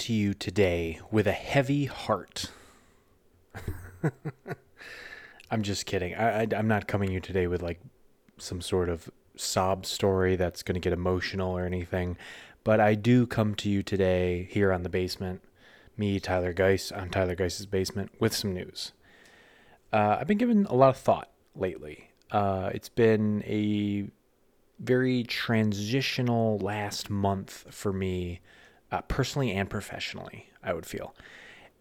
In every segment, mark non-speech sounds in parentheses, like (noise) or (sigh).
To you today with a heavy heart. (laughs) I'm just kidding. I, I, am not coming you today with like some sort of sob story that's going to get emotional or anything. But I do come to you today here on the basement, me, Tyler Geis, on Tyler Geis's basement, with some news. Uh, I've been given a lot of thought lately. Uh, it's been a very transitional last month for me uh, personally and professionally, I would feel.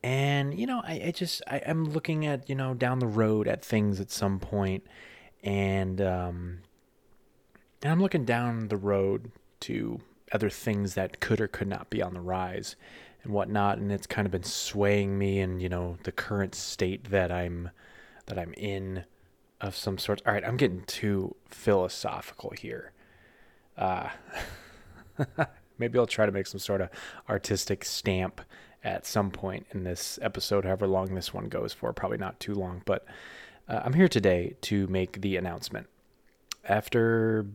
And, you know, I, I just, I, am looking at, you know, down the road at things at some point, and, um, and I'm looking down the road to other things that could or could not be on the rise and whatnot. And it's kind of been swaying me in, you know, the current state that I'm, that I'm in of some sort. All right, I'm getting too philosophical here. Uh, (laughs) Maybe I'll try to make some sort of artistic stamp at some point in this episode, however long this one goes for. Probably not too long, but uh, I'm here today to make the announcement. After,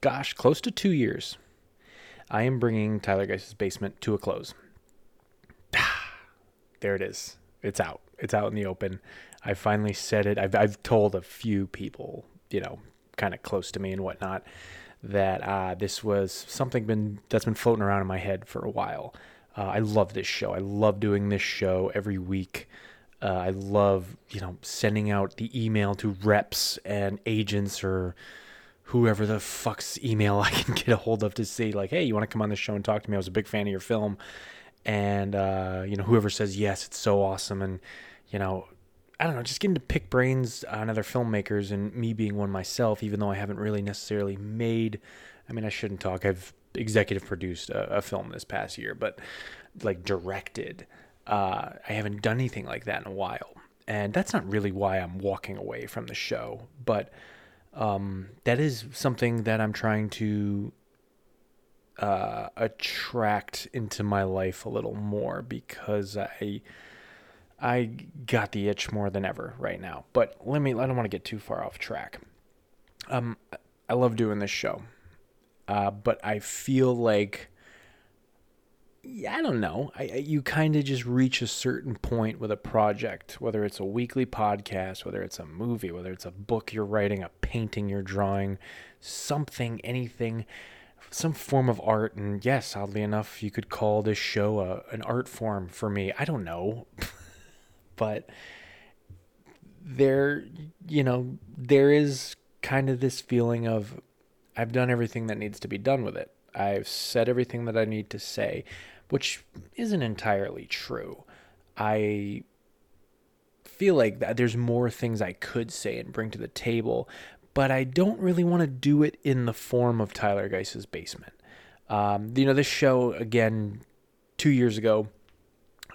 gosh, close to two years, I am bringing Tyler Geis's Basement to a close. (sighs) there it is. It's out. It's out in the open. I finally said it. I've, I've told a few people, you know, kind of close to me and whatnot that uh, this was something been that's been floating around in my head for a while. Uh, I love this show. I love doing this show every week. Uh, I love you know sending out the email to reps and agents or whoever the fuck's email (laughs) I can get a hold of to say like, hey, you want to come on the show and talk to me? I was a big fan of your film, and uh, you know whoever says yes, it's so awesome, and you know I don't know, just getting to pick brains on other filmmakers and me being one myself, even though I haven't really necessarily made. I mean, I shouldn't talk. I've executive produced a, a film this past year, but like directed, uh, I haven't done anything like that in a while. And that's not really why I'm walking away from the show, but um, that is something that I'm trying to uh, attract into my life a little more because I I got the itch more than ever right now. But let me, I don't want to get too far off track. Um, I love doing this show. Uh, but I feel like, yeah, I don't know. I, you kind of just reach a certain point with a project, whether it's a weekly podcast, whether it's a movie, whether it's a book you're writing, a painting you're drawing, something, anything, some form of art. And yes, oddly enough, you could call this show a, an art form for me. I don't know. (laughs) but there you know there is kind of this feeling of I've done everything that needs to be done with it. I've said everything that I need to say, which isn't entirely true. I feel like that there's more things I could say and bring to the table, but I don't really want to do it in the form of Tyler Geis's basement. Um, you know, this show again two years ago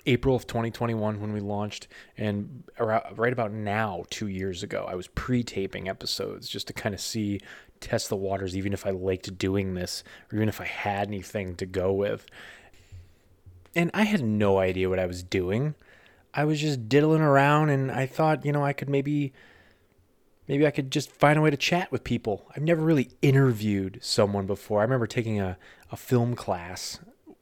April of 2021 when we launched, and right about now, two years ago, I was pre-taping episodes just to kind of see, test the waters, even if I liked doing this, or even if I had anything to go with. And I had no idea what I was doing. I was just diddling around, and I thought, you know, I could maybe maybe I could just find a way to chat with people. I've never really interviewed someone before. I remember taking a, a film class,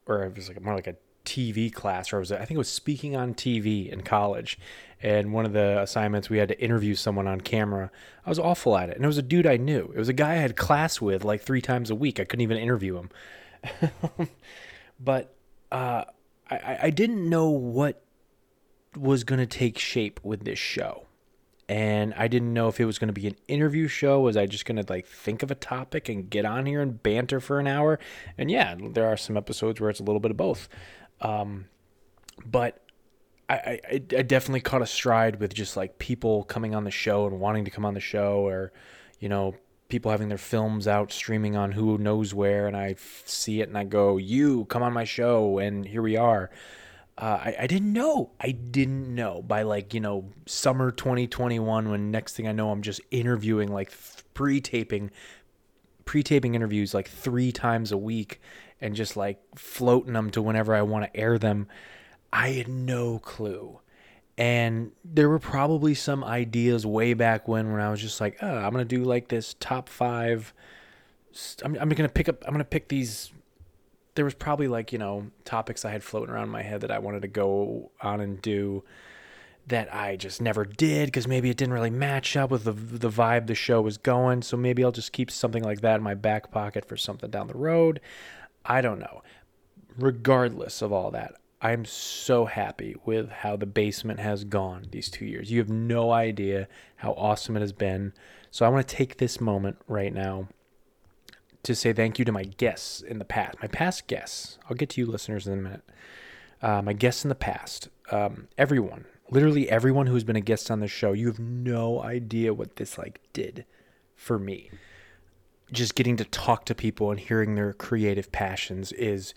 or it was like more like a TV class, or I was I think it was speaking on TV in college, and one of the assignments we had to interview someone on camera. I was awful at it, and it was a dude I knew. It was a guy I had class with like three times a week. I couldn't even interview him, (laughs) but uh, I, I didn't know what was going to take shape with this show and I didn't know if it was going to be an interview show. Was I just going to like think of a topic and get on here and banter for an hour? And yeah, there are some episodes where it's a little bit of both. Um, but I, I, I definitely caught a stride with just like people coming on the show and wanting to come on the show, or you know, people having their films out streaming on who knows where, and I see it and I go, "You come on my show," and here we are. Uh, I, I didn't know. I didn't know by like, you know, summer 2021 when next thing I know, I'm just interviewing, like pre taping, pre taping interviews like three times a week and just like floating them to whenever I want to air them. I had no clue. And there were probably some ideas way back when when I was just like, oh, I'm to do like this top five. I'm, I'm to pick up, I'm to pick these there was probably like you know topics I had floating around my head that I wanted to go on and do that I just never did because maybe it didn't really match up with the the vibe the show was going. So maybe I'll just keep something like that in my back pocket for something down the road. I don't know. Regardless of all that, I'm so happy with how the basement has gone these two years. You have no idea how awesome it has been. So I want to take this moment right now to say thank you to my guests in the past, my past guests. I'll get to you listeners in a minute. Uh, my guests in the past, um, everyone, literally everyone who's been a guest on this show, you have no idea what this like did for me. Just getting to talk to people and hearing their creative passions is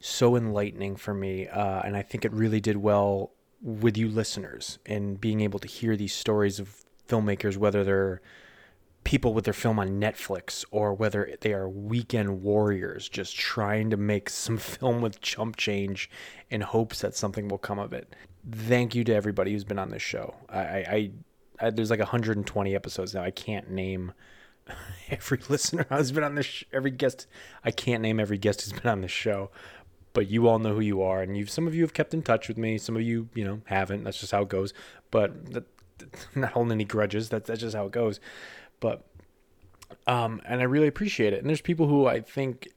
so enlightening for me, uh, and I think it really did well with you listeners and being able to hear these stories of filmmakers, whether they're people with their film on Netflix or whether they are weekend warriors just trying to make some (laughs) film with chump change in hopes that something will come of it. Thank you to everybody who's been on this show. I, I, I there's like 120 episodes now. I can't name (laughs) every listener who's been on this. Sh- every guest, I can't name every guest who's been on this show, but you all know who you are, and you some of you have kept in touch with me. Some of you, you know, haven't. That's just how it goes. But that, (laughs) not holding any grudges. That's that's just how it goes. But um, and I really appreciate it. And there's people who I think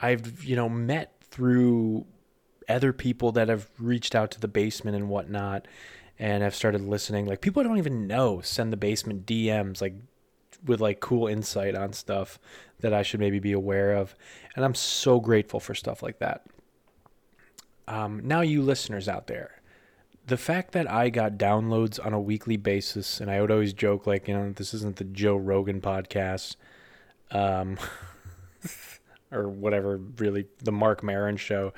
I've you know met through other people that have reached out to the basement and whatnot, and have started listening. Like people I don't even know send the basement DMs like with like cool insight on stuff that I should maybe be aware of, and I'm so grateful for stuff like that. Um, now, you listeners out there, the fact that I got downloads on a weekly basis, and I would always joke like, you know, this isn't the Joe Rogan podcast, um, (laughs) or whatever, really the Marc Maron show.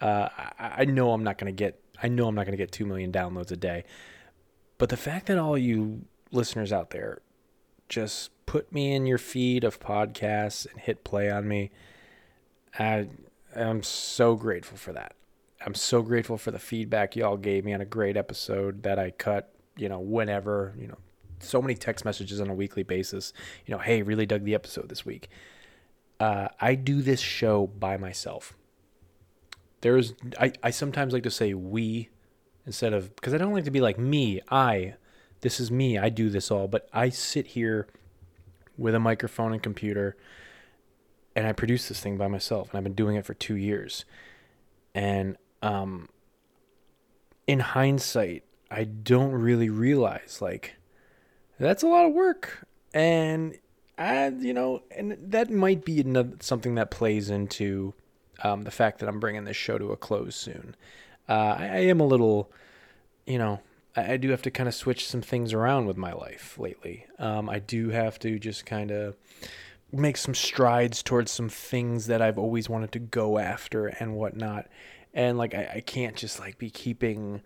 Uh, I, I know I'm not gonna get, I know I'm not gonna get two million downloads a day, but the fact that all you listeners out there just put me in your feed of podcasts and hit play on me, I, I'm so grateful for that. I'm so grateful for the feedback y'all gave me on a great episode that I cut, you know, whenever, you know, so many text messages on a weekly basis. You know, hey, really dug the episode this week. Uh, I do this show by myself. There's, I, I sometimes like to say we instead of, because I don't like to be like me, I, this is me, I do this all, but I sit here with a microphone and computer and I produce this thing by myself. And I've been doing it for two years. And um, in hindsight, I don't really realize like that's a lot of work, and I, you know, and that might be another, something that plays into um, the fact that I'm bringing this show to a close soon. Uh, I, I, am a little, you know, I, I do have to kind of switch some things around with my life lately. Um, I do have to just kind of make some strides towards some things that I've always wanted to go after and whatnot and like I, I can't just like be keeping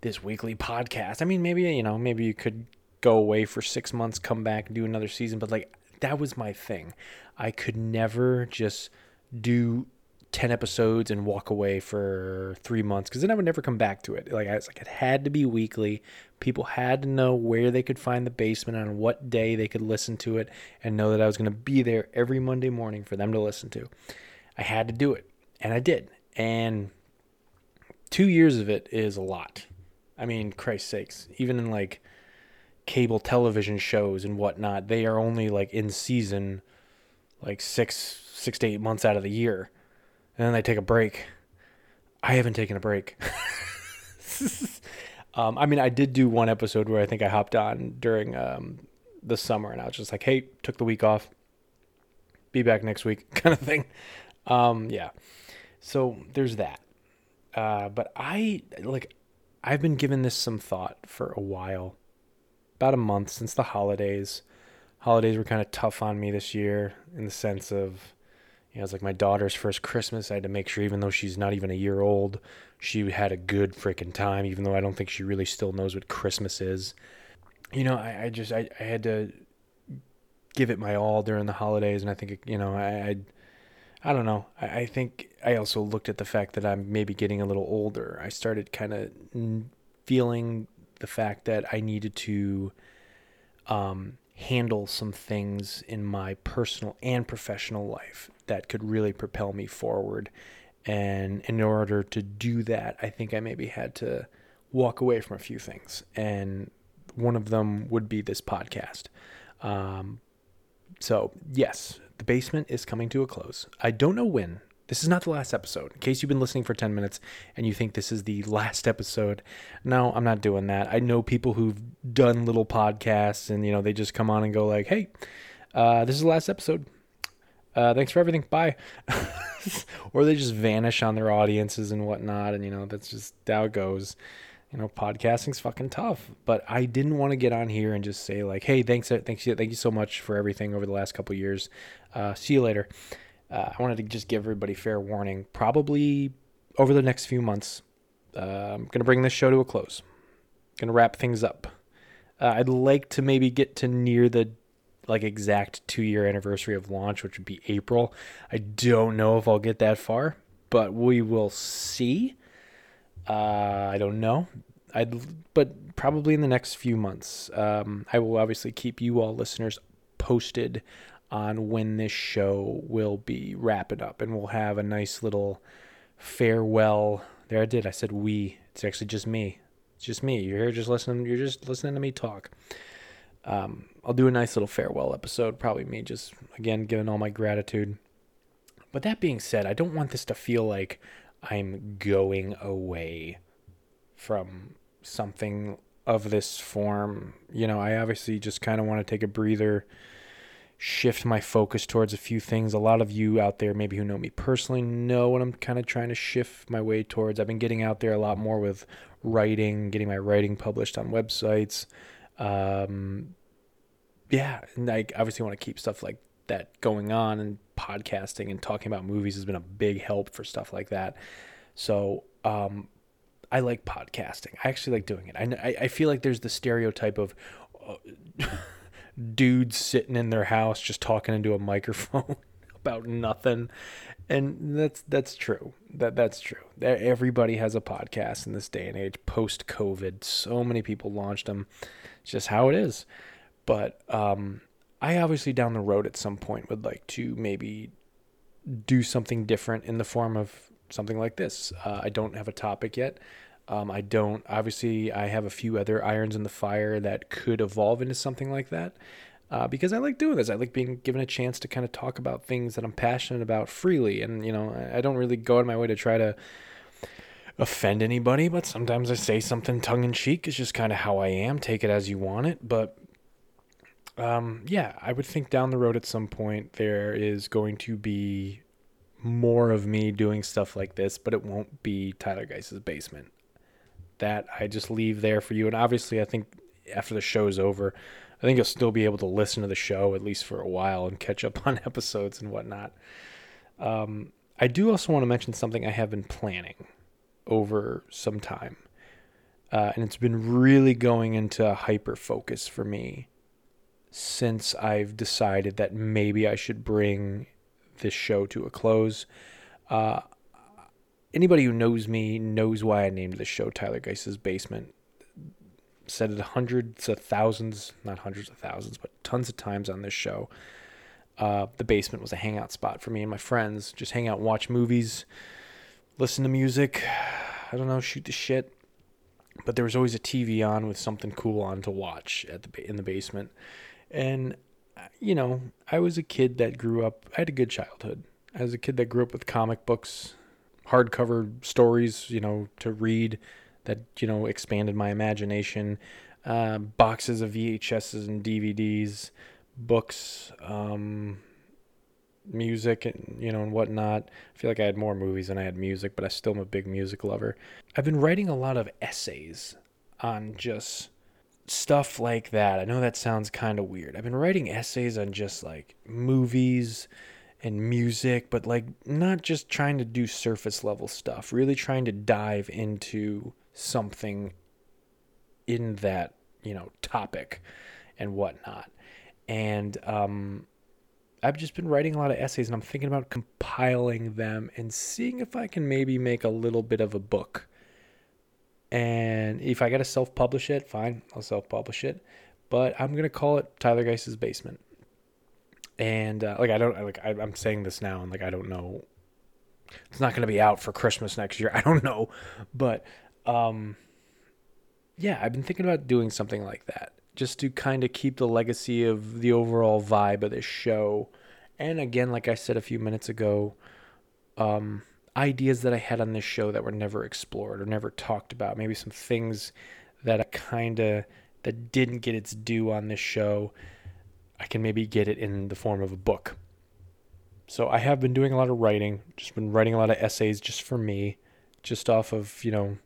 this weekly podcast. I mean, maybe you know, maybe you could go away for six months, come back, do another season. But like that was my thing. I could never just do 10 episodes and walk away for three months because then I would never come back to it. Like I was like, it had to be weekly. People had to know where they could find the basement on what day they could listen to it and know that I was going to be there every Monday morning for them to listen to. I had to do it and I did. And two years of it is a lot. I mean, Christ's sakes, even in like cable television shows and whatnot, they are only like in season like six six to eight months out of the year. And then they take a break. I haven't taken a break. (laughs) um, I mean, I did do one episode where I think I hopped on during um, the summer, and I was just like, "Hey, took the week off. Be back next week," (laughs) kind of thing. Um, yeah. So there's that. Uh, but I like I've been giving this some thought for a while, about a month since the holidays. Holidays were kind of tough on me this year in the sense of, you know, it's like my daughter's first Christmas. I had to make sure, even though she's not even a year old, she had a good freaking time. Even though I don't think she really still knows what Christmas is. You know, I, I just I, I had to give it my all during the holidays, and I think you know I, I I don't know. I, I think I also looked at the fact that I'm maybe getting a little older. I started kind of feeling the fact that I needed to um, handle some things in my personal and professional life that could really propel me forward. And in order to do that, I think I maybe had to walk away from a few things. And one of them would be this podcast. Um, so, yes, the basement is coming to a close. I don't know when. This is not the last episode. In case you've been listening for 10 minutes and you think this is the last episode, no, I'm not doing that. I know people who've done little podcasts and, you know, they just come on and go like, hey, uh, this is the last episode. Uh, thanks for everything. Bye. (laughs) or they just vanish on their audiences and whatnot. And, you know, that's just how it goes you know, podcasting's fucking tough. But I didn't want to get on here and just say like, "Hey, thanks, uh, thanks, thank you so much for everything over the last couple years. Uh, see you later." Uh, I wanted to just give everybody fair warning. Probably over the next few months, I'm gonna bring this show to a close. Gonna wrap things up. Uh, I'd like to maybe get to near the like exact two year anniversary of launch, which would be April. I don't know if I'll get that far, but we will see. Uh, I don't know. I'd, but probably in the next few months. Um, I will obviously keep you all listeners posted on when this show will be wrapping up, and we'll have a nice little farewell. There, I did. I said we. It's actually just me. It's just me. You're here just listening. You're just listening to me talk. Um, I'll do a nice little farewell episode. Probably me just again giving all my gratitude. But that being said, I don't want this to feel like I'm going away from something of this form. You know, I obviously just kind of want to take a breather, shift my focus towards a few things. A lot of you out there, maybe who know me personally, know what I'm kind of trying to shift my way towards. I've been getting out there a lot more with writing, getting my writing published on websites. Um, yeah, and I obviously want to keep stuff like that going on and podcasting and talking about movies has been a big help for stuff like that. So, um, I like podcasting. I actually like doing it. I, I feel like there's the stereotype of uh, (laughs) dudes sitting in their house just talking into a microphone (laughs) about nothing. And that's that's true. That that's true. Everybody has a podcast in this day and age post COVID. So many people launched them. It's just how it is. But um, I obviously down the road at some point would like to maybe do something different in the form of something like this. Uh, I don't have a topic yet. Um, I don't. Obviously, I have a few other irons in the fire that could evolve into something like that. Uh, because I like doing this. I like being given a chance to kind of talk about things that I'm passionate about freely. And, you know, I don't really go out of my way to try to offend anybody, but sometimes I say something tongue in cheek. It's just kind of how I am. Take it as you want it. But um, yeah, I would think down the road at some point there is going to be more of me doing stuff like this, but it won't be Tyler Geiss's basement. That I just leave there for you. And obviously, I think after the show's over, I think you'll still be able to listen to the show at least for a while and catch up (laughs) on episodes and whatnot. Um, I do also want to mention something I have been planning over some time. Uh, and it's been really going into hyper focus for me since I've decided that maybe I should bring this show to a close. Uh, anybody who knows me knows why I named the show Tyler Geiss's Basement. Said it hundreds of thousands, not hundreds of thousands, but tons of times on this show. Uh, the basement was a hangout spot for me and my friends. Just hang out, watch movies, listen to music. I don't know, shoot the shit. But there was always a TV on with something cool on to watch at the in the basement. And, you know, I was a kid that grew up, I had a good childhood. I was a kid that grew up with comic books, hardcover stories, you know, to read that, you know, expanded my imagination, uh, boxes of VHSs and DVDs, books, um, music and you know and whatnot. I feel like I had more movies than I had music, but I still am a big music lover. I've been writing a lot of essays on just stuff like that. I know that sounds kind of weird. I've been writing essays on just like movies and music, but like not just trying to do surface level stuff, really trying to dive into something in that, you know, topic and whatnot. And um, I've just been writing a lot of essays and I'm thinking about compiling them and seeing if I can maybe make a little bit of a book and if I got to self publish it, fine, I'll self publish it. But I'm gonna call it Tyler Geiss's basement. And uh, like I don't like I, I'm saying this now, and like I don't know it's not going to be out for Christmas next year. (laughs) I don't know, but um, yeah, I've been thinking about doing something like that just to kind of keep the legacy of the overall vibe of this show. And again, like I said a few minutes ago, um, ideas that I had on this show that were never explored or never talked about. Maybe some things that I kind of that didn't get its due on this show. I can maybe get it in the form of a book. So I have been doing a lot of writing, just been writing a lot of essays just for me, just off of, you know,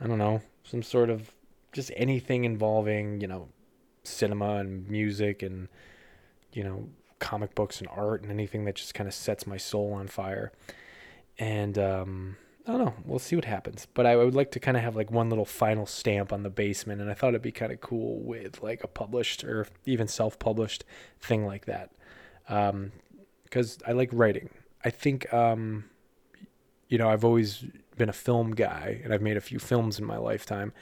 I don't know, some sort of just anything involving, you know, cinema and music and, you know, comic books and art and anything that just kind of sets my soul on fire. And, um, I don't know. We'll see what happens. But I would like to kind of have like one little final stamp on the basement. And I thought it'd be kind of cool with like a published or even self published thing like that. Um, because I like writing. I think, um, you know, I've always been a film guy and I've made a few films in my lifetime,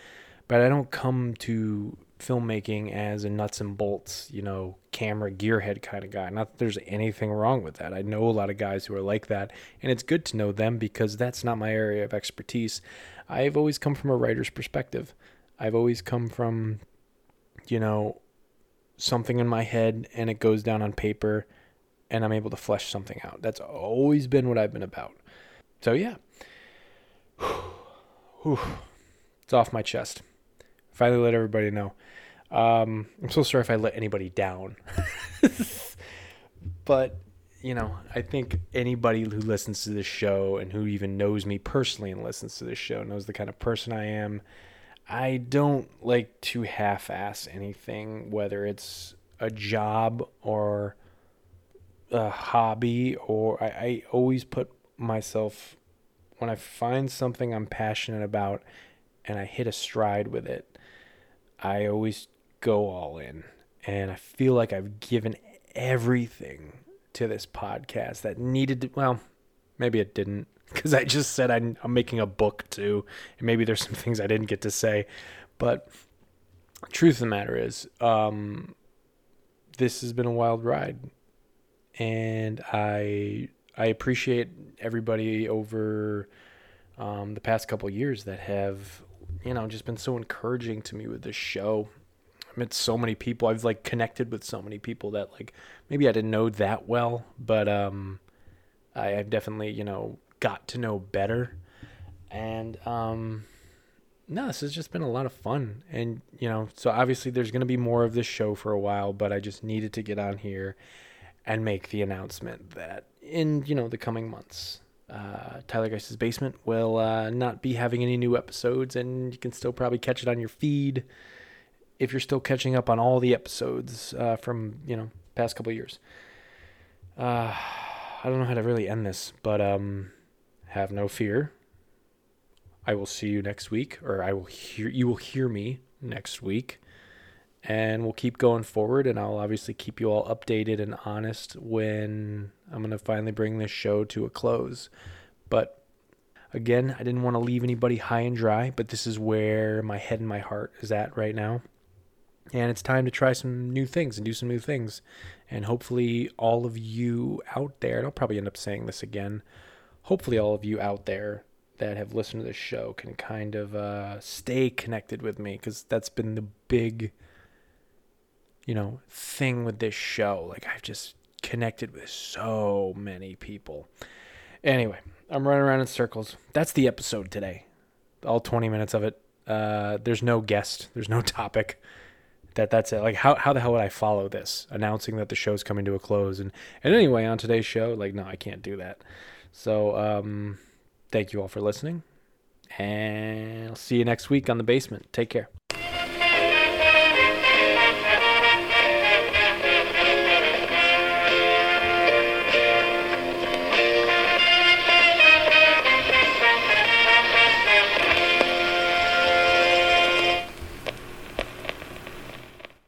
but I don't come to filmmaking as a nuts and bolts, you know, camera gearhead kind of guy. Not that there's anything wrong with that. I know a lot of guys who are like that, and it's good to know them because that's not my area of expertise. I've always come from a writer's perspective. I've always come from, you know, something in my head and it goes down on paper and I'm able to flesh something out. That's always been what I've been about. So yeah. (sighs) It's off my chest. Finally let everybody know. Um, I'm so sorry if I let anybody down. (laughs) but, you know, I think anybody who listens to this show and who even knows me personally and listens to this show knows the kind of person I am. I don't like to half ass anything, whether it's a job or a hobby, or I, I always put myself, when I find something I'm passionate about and I hit a stride with it, I always go all in. And I feel like I've given everything to this podcast that needed to, well, maybe it didn't (laughs) because I just said I'm, I'm, making a book too. And maybe there's some things I didn't get to say. But truth of the matter is, um, this has been a wild ride. And I I appreciate everybody over um, the past couple years that have you know just been so encouraging to me with this show I met so many people. I've like connected with so many people that like maybe I didn't know that well, but um, I, I've definitely you know got to know better, and um, no, this has just been a lot of fun, and you know, so obviously there's gonna be more of this show for a while, but I just needed to get on here and make the announcement that in you know the coming months. Uh, Tyler Geist's Basement will uh, not be having any new episodes, and you can still probably catch it on your feed if you're still catching up on all the episodes uh, from you know past couple years. Uh, I don't know how to really end this, but um, have no fear. I will see you next week, or I will hear you will hear me next week, and we'll keep going forward. And I'll obviously keep you all updated and honest when I'm gonna finally bring this show to a close. But again, I didn't want to leave anybody high and dry, but this is where my head and my heart is at right now and it's time to try some new things and do some new things. And hopefully, all of you out there, and I'll probably end up saying this again, hopefully, all of you out there that have listened to this show can kind of uh, stay connected with me because that's been the big, you know, thing with this show. Like, I've just connected with so many people. Anyway, I'm running around in circles. That's the episode today. All 20 minutes of it. Uh, there's no guest, there's no (laughs) topic that that's it. Like how how the hell would I follow this announcing that the show's coming to a close? And and anyway, on today's show, like no, I can't do that. So um, thank you all for listening, and I'll see you next week on the basement. Take care.